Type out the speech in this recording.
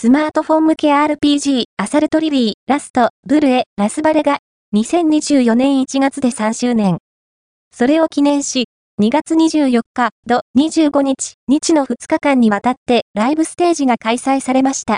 スマートフォン向け RPG アサルトリリーラストブルエラスバレが2024年1月で3周年。それを記念し、2月24日、土25日、日の2日間にわたってライブステージが開催されました。